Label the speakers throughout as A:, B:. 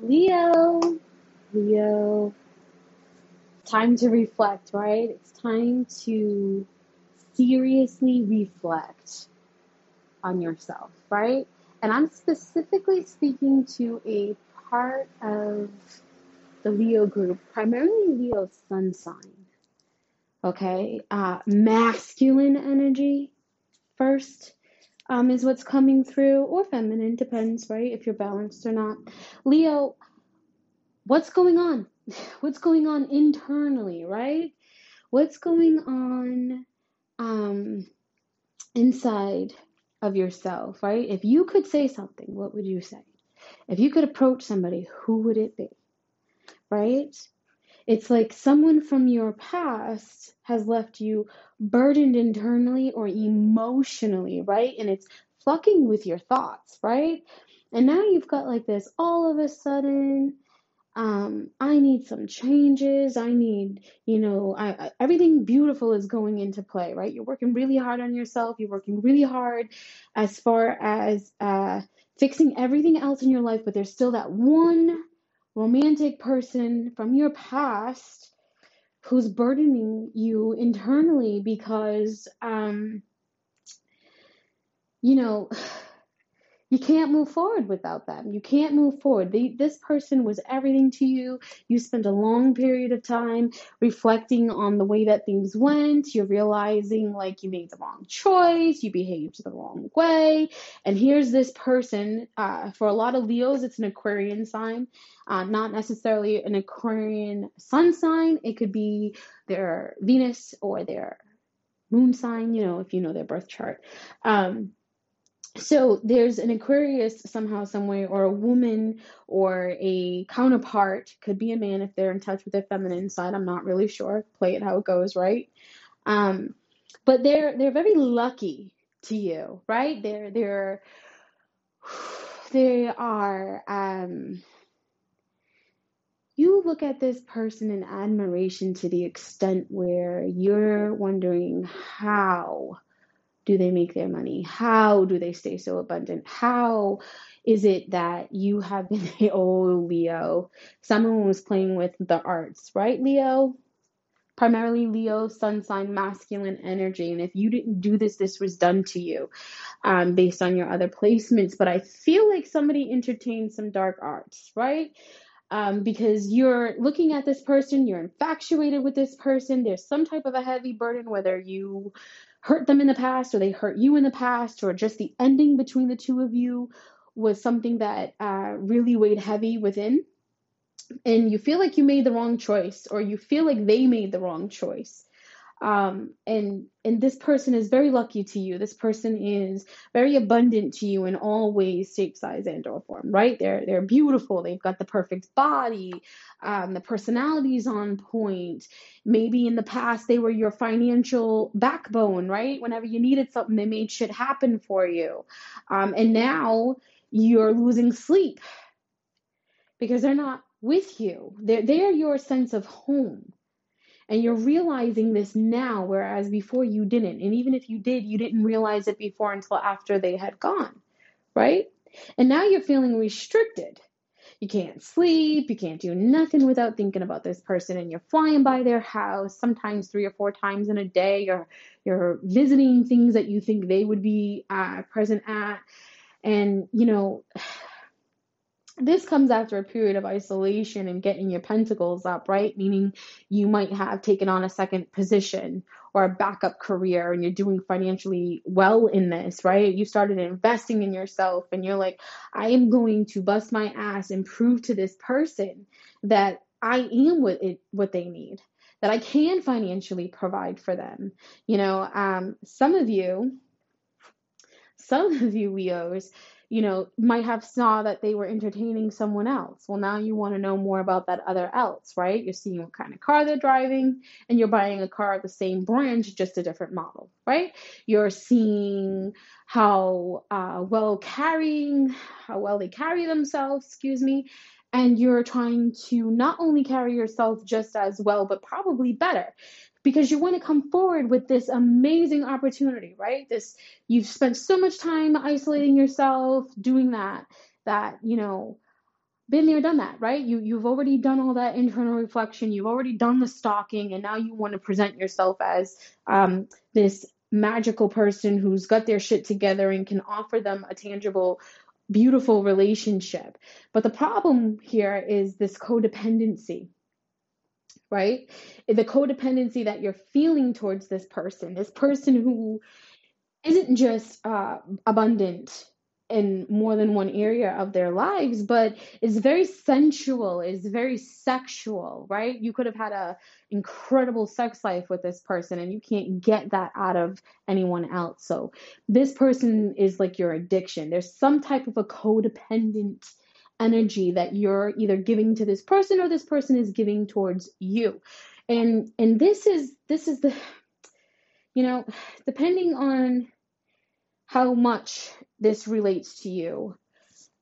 A: Leo, Leo, time to reflect, right? It's time to seriously reflect on yourself, right? And I'm specifically speaking to a part of the Leo group, primarily Leo sun sign, okay? Uh, masculine energy first um, is what's coming through, or feminine, depends, right? If you're balanced or not. Leo, what's going on? What's going on internally, right? What's going on um, inside of yourself, right? If you could say something, what would you say? If you could approach somebody, who would it be, right? It's like someone from your past has left you burdened internally or emotionally, right? And it's fucking with your thoughts, right? And now you've got like this all of a sudden, um, I need some changes. I need, you know, I, I, everything beautiful is going into play, right? You're working really hard on yourself. You're working really hard as far as uh, fixing everything else in your life, but there's still that one romantic person from your past who's burdening you internally because um you know you can't move forward without them. You can't move forward. They, this person was everything to you. You spent a long period of time reflecting on the way that things went. You're realizing like you made the wrong choice, you behaved the wrong way. And here's this person. Uh, for a lot of Leos, it's an Aquarian sign, uh, not necessarily an Aquarian sun sign. It could be their Venus or their moon sign, you know, if you know their birth chart. Um, so there's an Aquarius somehow, someway, or a woman or a counterpart, could be a man if they're in touch with their feminine side. I'm not really sure. Play it how it goes, right? Um, but they're they're very lucky to you, right? They're they're they are um you look at this person in admiration to the extent where you're wondering how do they make their money? How do they stay so abundant? How is it that you have been, oh, Leo? Someone was playing with the arts, right, Leo? Primarily Leo, sun sign, masculine energy. And if you didn't do this, this was done to you um, based on your other placements. But I feel like somebody entertained some dark arts, right? Um, because you're looking at this person, you're infatuated with this person, there's some type of a heavy burden, whether you hurt them in the past or they hurt you in the past or just the ending between the two of you was something that uh, really weighed heavy within. And you feel like you made the wrong choice or you feel like they made the wrong choice um, and and this person is very lucky to you. This person is very abundant to you in all ways, shape, size, and or form. Right? They're they're beautiful. They've got the perfect body. Um, the personality is on point. Maybe in the past they were your financial backbone. Right? Whenever you needed something, they made shit happen for you. Um, and now you're losing sleep because they're not with you. They're they're your sense of home and you're realizing this now, whereas before you didn't. And even if you did, you didn't realize it before until after they had gone, right? And now you're feeling restricted. You can't sleep, you can't do nothing without thinking about this person, and you're flying by their house sometimes three or four times in a day. You're you're visiting things that you think they would be uh, present at, and you know this comes after a period of isolation and getting your pentacles up, right? Meaning you might have taken on a second position or a backup career and you're doing financially well in this, right? You started investing in yourself and you're like, I am going to bust my ass and prove to this person that I am what it what they need. That I can financially provide for them. You know, um, some of you, some of you Leos, you know, might have saw that they were entertaining someone else. Well, now you want to know more about that other else, right? You're seeing what kind of car they're driving and you're buying a car of the same brand, just a different model, right? You're seeing how uh, well carrying, how well they carry themselves, excuse me, and you're trying to not only carry yourself just as well, but probably better because you want to come forward with this amazing opportunity, right? This you've spent so much time isolating yourself, doing that that, you know, been there done that right? You you've already done all that internal reflection you've already done the stalking and now you want to present yourself as um, this magical person who's got their shit together and can offer them a tangible beautiful relationship. But the problem here is this codependency right the codependency that you're feeling towards this person this person who isn't just uh, abundant in more than one area of their lives, but is very sensual, is very sexual, right? You could have had a incredible sex life with this person and you can't get that out of anyone else. So this person is like your addiction. There's some type of a codependent energy that you're either giving to this person or this person is giving towards you. And and this is this is the you know, depending on how much this relates to you.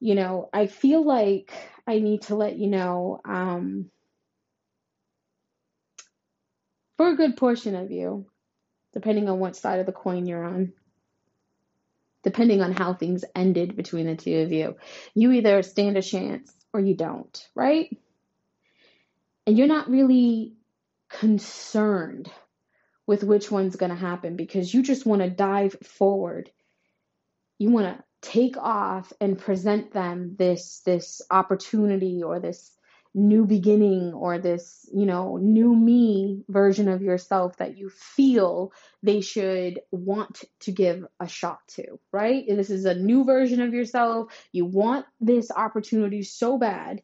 A: You know, I feel like I need to let you know um, for a good portion of you, depending on what side of the coin you're on, depending on how things ended between the two of you, you either stand a chance or you don't, right? And you're not really concerned with which one's going to happen because you just want to dive forward you want to take off and present them this this opportunity or this new beginning or this you know new me version of yourself that you feel they should want to give a shot to right this is a new version of yourself you want this opportunity so bad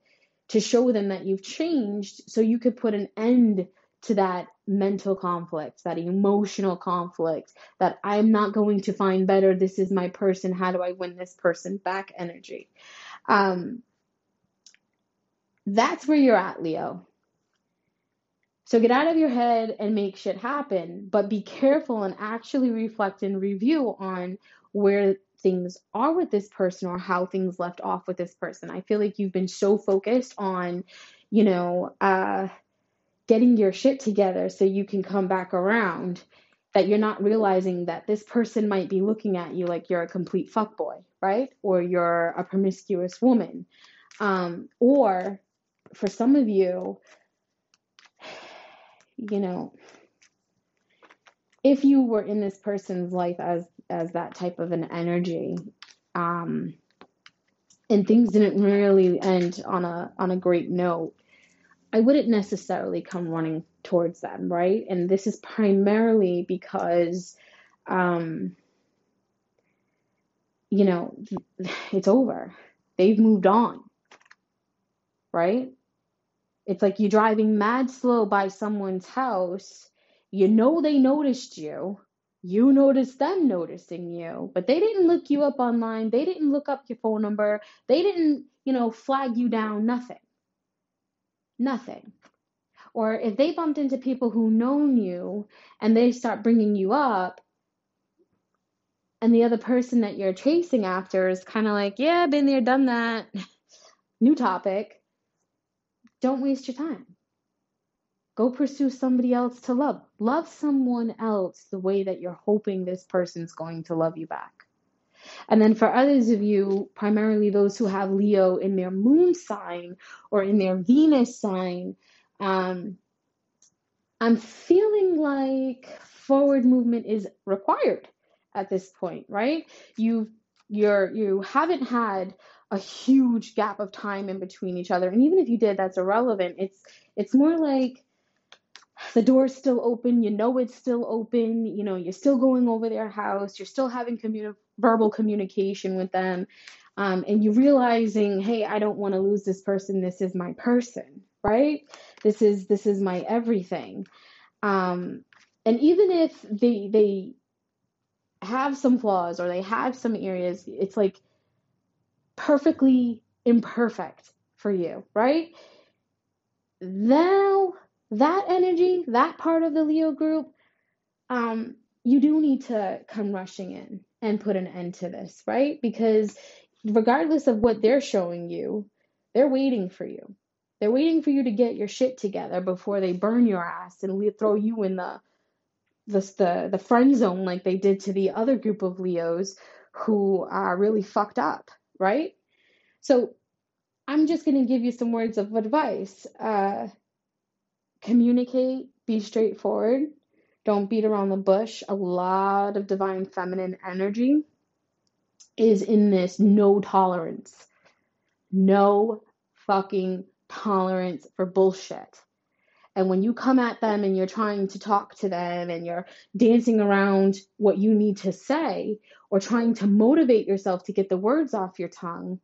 A: to show them that you've changed so you could put an end to that mental conflict, that emotional conflict, that I'm not going to find better. This is my person. How do I win this person back energy? Um, that's where you're at, Leo. So get out of your head and make shit happen, but be careful and actually reflect and review on where things are with this person or how things left off with this person. I feel like you've been so focused on, you know, uh, getting your shit together so you can come back around that you're not realizing that this person might be looking at you like you're a complete fuckboy, right? Or you're a promiscuous woman. Um, or for some of you, you know, if you were in this person's life as as that type of an energy, um, and things didn't really end on a on a great note, I wouldn't necessarily come running towards them, right? And this is primarily because, um, you know, it's over. They've moved on, right? It's like you're driving mad slow by someone's house. You know they noticed you. You noticed them noticing you, but they didn't look you up online. They didn't look up your phone number. They didn't, you know, flag you down, nothing nothing. Or if they bumped into people who known you and they start bringing you up, and the other person that you're chasing after is kind of like, yeah, been there, done that, new topic, don't waste your time. Go pursue somebody else to love. Love someone else the way that you're hoping this person's going to love you back. And then for others of you, primarily those who have Leo in their moon sign or in their Venus sign, um, I'm feeling like forward movement is required at this point, right? You've you're you haven't had a huge gap of time in between each other, and even if you did, that's irrelevant. It's it's more like the door's still open, you know it's still open, you know, you're still going over their house, you're still having communi- verbal communication with them, um, and you're realizing, hey, I don't want to lose this person. This is my person, right? This is this is my everything. Um, and even if they they have some flaws or they have some areas, it's like perfectly imperfect for you, right? Now that energy, that part of the Leo group, um, you do need to come rushing in and put an end to this, right? Because regardless of what they're showing you, they're waiting for you. They're waiting for you to get your shit together before they burn your ass and throw you in the the the, the friend zone like they did to the other group of Leos who are really fucked up, right? So I'm just going to give you some words of advice. Uh, communicate, be straightforward, don't beat around the bush. A lot of divine feminine energy is in this no tolerance. No fucking tolerance for bullshit. And when you come at them and you're trying to talk to them and you're dancing around what you need to say or trying to motivate yourself to get the words off your tongue,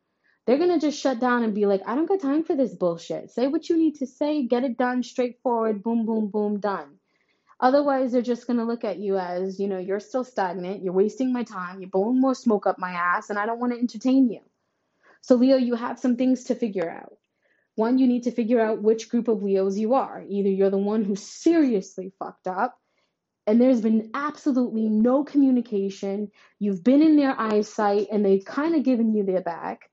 A: they're going to just shut down and be like, I don't got time for this bullshit. Say what you need to say, get it done, straightforward, boom, boom, boom, done. Otherwise, they're just going to look at you as, you know, you're still stagnant, you're wasting my time, you're blowing more smoke up my ass, and I don't want to entertain you. So, Leo, you have some things to figure out. One, you need to figure out which group of Leos you are. Either you're the one who's seriously fucked up, and there's been absolutely no communication, you've been in their eyesight, and they've kind of given you their back.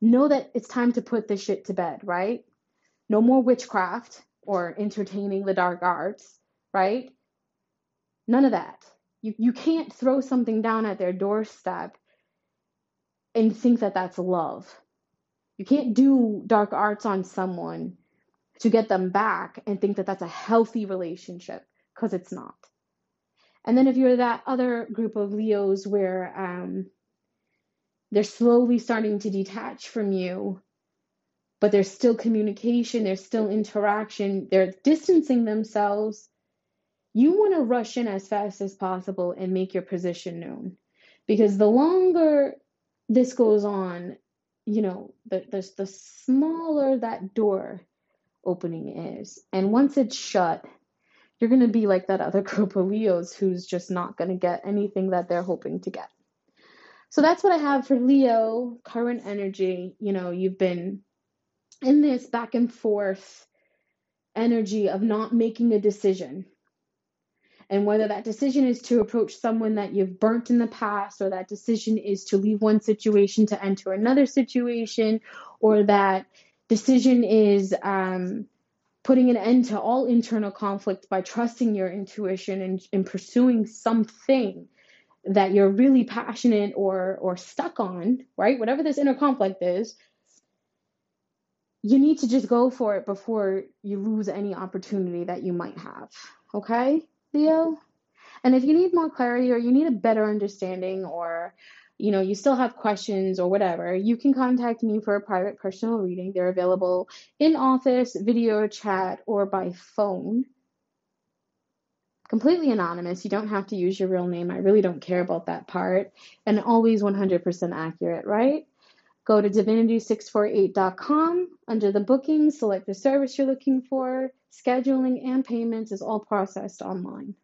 A: Know that it's time to put this shit to bed, right? No more witchcraft or entertaining the dark arts, right? None of that. You, you can't throw something down at their doorstep and think that that's love. You can't do dark arts on someone to get them back and think that that's a healthy relationship because it's not. And then if you're that other group of Leos where um, they're slowly starting to detach from you, but there's still communication, there's still interaction, they're distancing themselves, you want to rush in as fast as possible and make your position known. Because the longer this goes on, you know, the, the, the smaller that door opening is. And once it's shut, you're going to be like that other group of Leos who's just not going to get anything that they're hoping to get. So that's what I have for Leo, current energy. You know, you've been in this back and forth energy of not making a decision and whether that decision is to approach someone that you've burnt in the past, or that decision is to leave one situation to enter another situation, or that decision is um, putting an end to all internal conflict by trusting your intuition and, and pursuing something that you're really passionate or or stuck on, right? Whatever this inner conflict is, you need to just go for it before you lose any opportunity that you might have. Okay? Leo. And if you need more clarity or you need a better understanding or you know you still have questions or whatever, you can contact me for a private personal reading. They're available in office, video chat, or by phone. Completely anonymous. You don't have to use your real name. I really don't care about that part. And always 100% accurate, right? Go to divinity648.com. Under the bookings, select the service you're looking for. Scheduling and payments is all processed online.